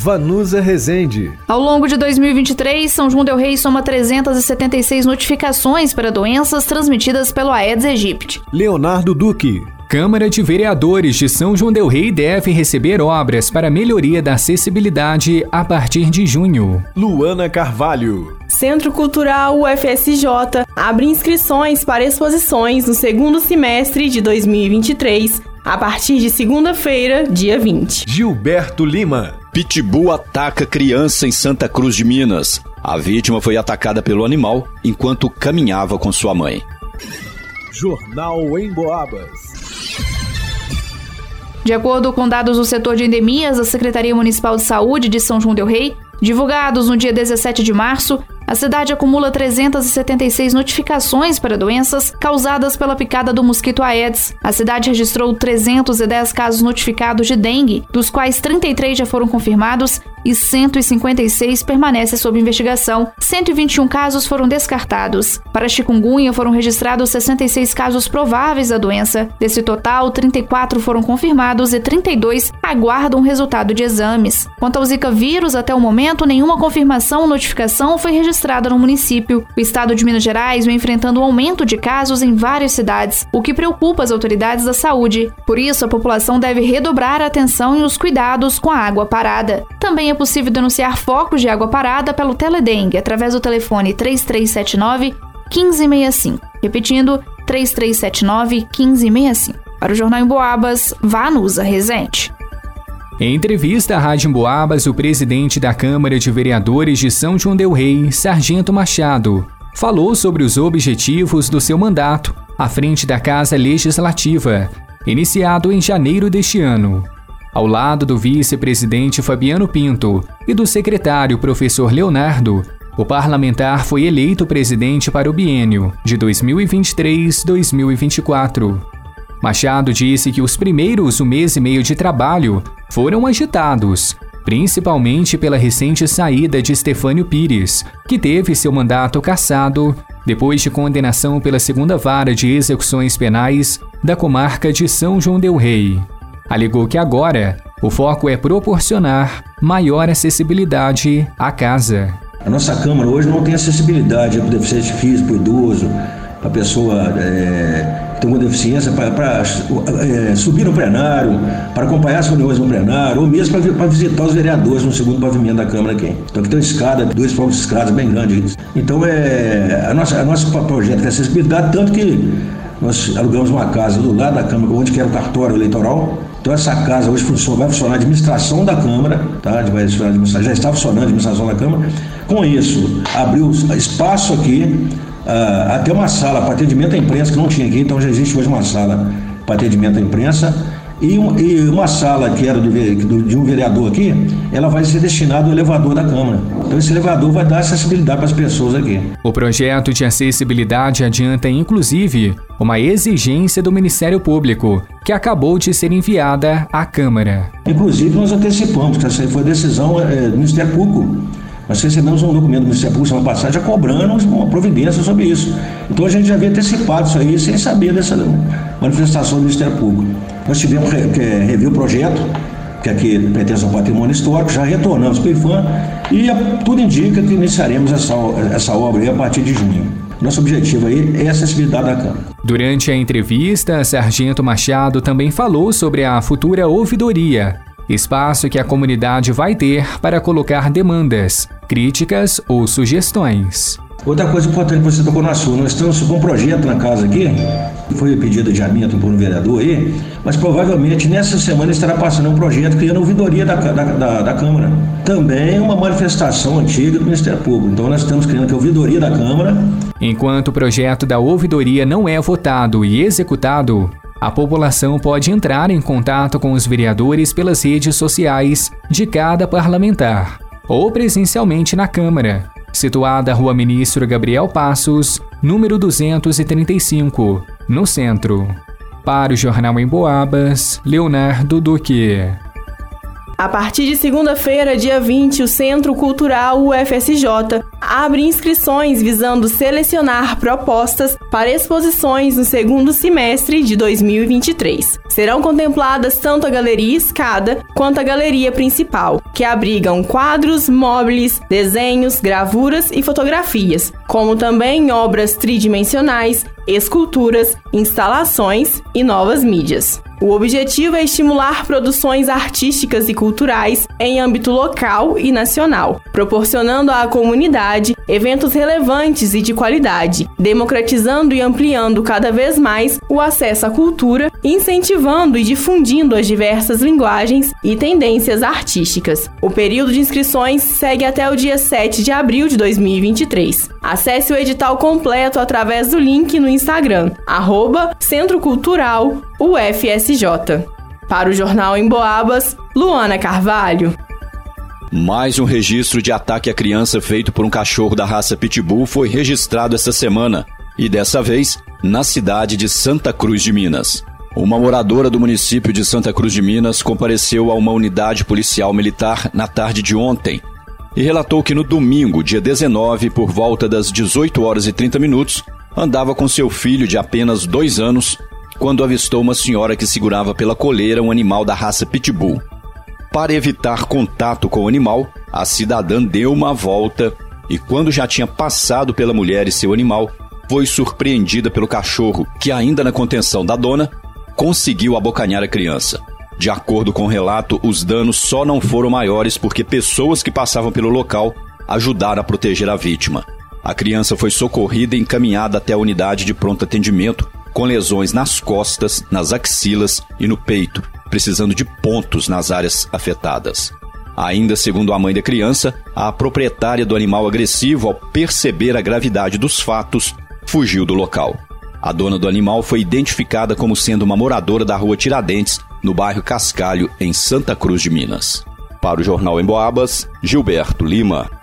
Vanusa Rezende. Ao longo de 2023, São João del Rei soma 376 notificações para doenças transmitidas pelo Aedes aegypti. Leonardo Duque. Câmara de Vereadores de São João del Rei deve receber obras para melhoria da acessibilidade a partir de junho. Luana Carvalho. Centro Cultural UFSJ abre inscrições para exposições no segundo semestre de 2023, a partir de segunda-feira, dia 20. Gilberto Lima. Pitbull ataca criança em Santa Cruz de Minas. A vítima foi atacada pelo animal enquanto caminhava com sua mãe. Jornal em Boabas. De acordo com dados do setor de endemias da Secretaria Municipal de Saúde de São João del Rei, divulgados no dia 17 de março, a cidade acumula 376 notificações para doenças causadas pela picada do mosquito Aedes. A cidade registrou 310 casos notificados de dengue, dos quais 33 já foram confirmados e 156 permanecem sob investigação. 121 casos foram descartados. Para chikungunya foram registrados 66 casos prováveis da doença. Desse total, 34 foram confirmados e 32 aguardam resultado de exames. Quanto ao Zika vírus, até o momento, nenhuma confirmação ou notificação foi registrada no município. O estado de Minas Gerais vem enfrentando um aumento de casos em várias cidades, o que preocupa as autoridades da saúde. Por isso, a população deve redobrar a atenção e os cuidados com a água parada. Também é possível denunciar focos de água parada pelo Teledengue através do telefone 3379 1565. Repetindo, 3379 1565. Para o Jornal em Boabas, Vanusa Rezende. Em entrevista à Rádio Boabas, o presidente da Câmara de Vereadores de São João del Rei, Sargento Machado, falou sobre os objetivos do seu mandato à frente da Casa Legislativa, iniciado em janeiro deste ano. Ao lado do vice-presidente Fabiano Pinto e do secretário professor Leonardo, o parlamentar foi eleito presidente para o biênio de 2023-2024. Machado disse que os primeiros um mês e meio de trabalho foram agitados, principalmente pela recente saída de Stefânio Pires, que teve seu mandato cassado depois de condenação pela segunda vara de execuções penais da comarca de São João del Rei. Alegou que agora o foco é proporcionar maior acessibilidade à casa. A nossa Câmara hoje não tem acessibilidade para deficiente físico, para idoso, para a pessoa é, tem uma deficiência, para é, subir no plenário, para acompanhar as reuniões no plenário, ou mesmo para visitar os vereadores no segundo pavimento da Câmara aqui. Então aqui tem uma escada, dois fogos de escadas bem grandes. Então é, a nossa, a nosso projeto é acessibilidade, tanto que nós alugamos uma casa do lado da Câmara, onde que era o cartório eleitoral, então essa casa hoje funciona, vai funcionar a administração da Câmara, tá? já está funcionando a administração da Câmara. Com isso, abriu espaço aqui, uh, até uma sala para atendimento à imprensa que não tinha aqui, então já existe hoje uma sala para atendimento à imprensa e, um, e uma sala que era do, de um vereador aqui, ela vai ser destinada ao elevador da Câmara. Então esse elevador vai dar acessibilidade para as pessoas aqui. O projeto de acessibilidade adianta, inclusive, uma exigência do Ministério Público, que acabou de ser enviada à Câmara. Inclusive, nós antecipamos, que essa foi decisão é, do Ministério Público. Nós recebemos um documento do Ministério Público semana passada já cobrando uma providência sobre isso. Então a gente já havia antecipado isso aí sem saber dessa manifestação do Ministério Público. Nós tivemos que rever o projeto, que aqui pertence ao patrimônio histórico, já retornamos para o IFAM e tudo indica que iniciaremos essa, essa obra a partir de junho. Nosso objetivo aí é a acessibilidade da Câmara. Durante a entrevista, Sargento Machado também falou sobre a futura ouvidoria, espaço que a comunidade vai ter para colocar demandas, críticas ou sugestões. Outra coisa importante que você tocou no assunto, nós estamos com um projeto na casa aqui, foi pedido de adiamento por um vereador aí, mas provavelmente nessa semana estará passando um projeto criando ouvidoria da, da, da, da Câmara. Também uma manifestação antiga do Ministério Público. Então nós estamos criando aqui a ouvidoria da Câmara. Enquanto o projeto da ouvidoria não é votado e executado, a população pode entrar em contato com os vereadores pelas redes sociais de cada parlamentar ou presencialmente na Câmara, situada Rua Ministro Gabriel Passos, número 235, no centro. Para o Jornal em Boabas, Leonardo Duque. A partir de segunda-feira, dia 20, o Centro Cultural UFSJ abre inscrições visando selecionar propostas para exposições no segundo semestre de 2023. Serão contempladas tanto a Galeria Escada quanto a Galeria Principal, que abrigam quadros, móveis, desenhos, gravuras e fotografias, como também obras tridimensionais, esculturas, instalações e novas mídias. O objetivo é estimular produções artísticas e culturais em âmbito local e nacional, proporcionando à comunidade eventos relevantes e de qualidade, democratizando e ampliando cada vez mais o acesso à cultura, incentivando e difundindo as diversas linguagens e tendências artísticas. O período de inscrições segue até o dia 7 de abril de 2023. Acesse o edital completo através do link no Instagram, arroba Centro Cultural UFSJ. Para o Jornal em Boabas, Luana Carvalho. Mais um registro de ataque à criança feito por um cachorro da raça Pitbull foi registrado esta semana, e dessa vez na cidade de Santa Cruz de Minas. Uma moradora do município de Santa Cruz de Minas compareceu a uma unidade policial militar na tarde de ontem e relatou que no domingo, dia 19, por volta das 18 horas e 30 minutos, andava com seu filho de apenas dois anos quando avistou uma senhora que segurava pela coleira um animal da raça Pitbull. Para evitar contato com o animal, a cidadã deu uma volta e, quando já tinha passado pela mulher e seu animal, foi surpreendida pelo cachorro, que, ainda na contenção da dona, conseguiu abocanhar a criança. De acordo com o relato, os danos só não foram maiores porque pessoas que passavam pelo local ajudaram a proteger a vítima. A criança foi socorrida e encaminhada até a unidade de pronto atendimento, com lesões nas costas, nas axilas e no peito, precisando de pontos nas áreas afetadas. Ainda segundo a mãe da criança, a proprietária do animal agressivo, ao perceber a gravidade dos fatos, fugiu do local. A dona do animal foi identificada como sendo uma moradora da rua Tiradentes, no bairro Cascalho, em Santa Cruz de Minas. Para o Jornal em Boabas, Gilberto Lima.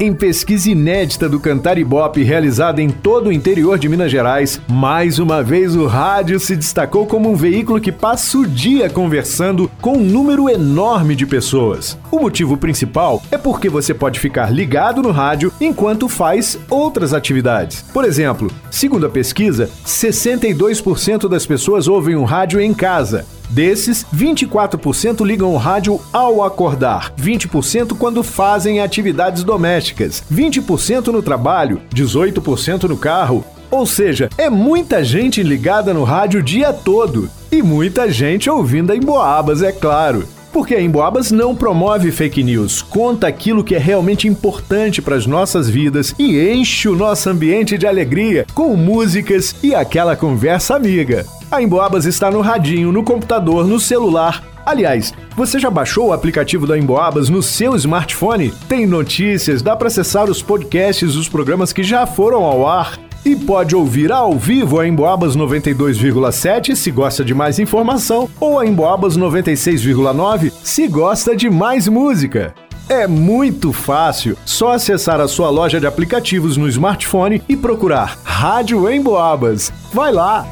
Em pesquisa inédita do Cantar Ibope realizada em todo o interior de Minas Gerais, mais uma vez o rádio se destacou como um veículo que passa o dia conversando com um número enorme de pessoas. O motivo principal é porque você pode ficar ligado no rádio enquanto faz outras atividades. Por exemplo, segundo a pesquisa, 62% das pessoas ouvem o rádio em casa, Desses, 24% ligam o rádio ao acordar, 20% quando fazem atividades domésticas, 20% no trabalho, 18% no carro. Ou seja, é muita gente ligada no rádio o dia todo. E muita gente ouvindo a Emboabas, é claro. Porque a Emboabas não promove fake news, conta aquilo que é realmente importante para as nossas vidas e enche o nosso ambiente de alegria com músicas e aquela conversa amiga. A Emboabas está no radinho, no computador, no celular. Aliás, você já baixou o aplicativo da Emboabas no seu smartphone? Tem notícias, dá para acessar os podcasts dos programas que já foram ao ar. E pode ouvir ao vivo a Emboabas 92,7 se gosta de mais informação, ou a Emboabas 96,9 se gosta de mais música. É muito fácil, só acessar a sua loja de aplicativos no smartphone e procurar Rádio Emboabas. Vai lá!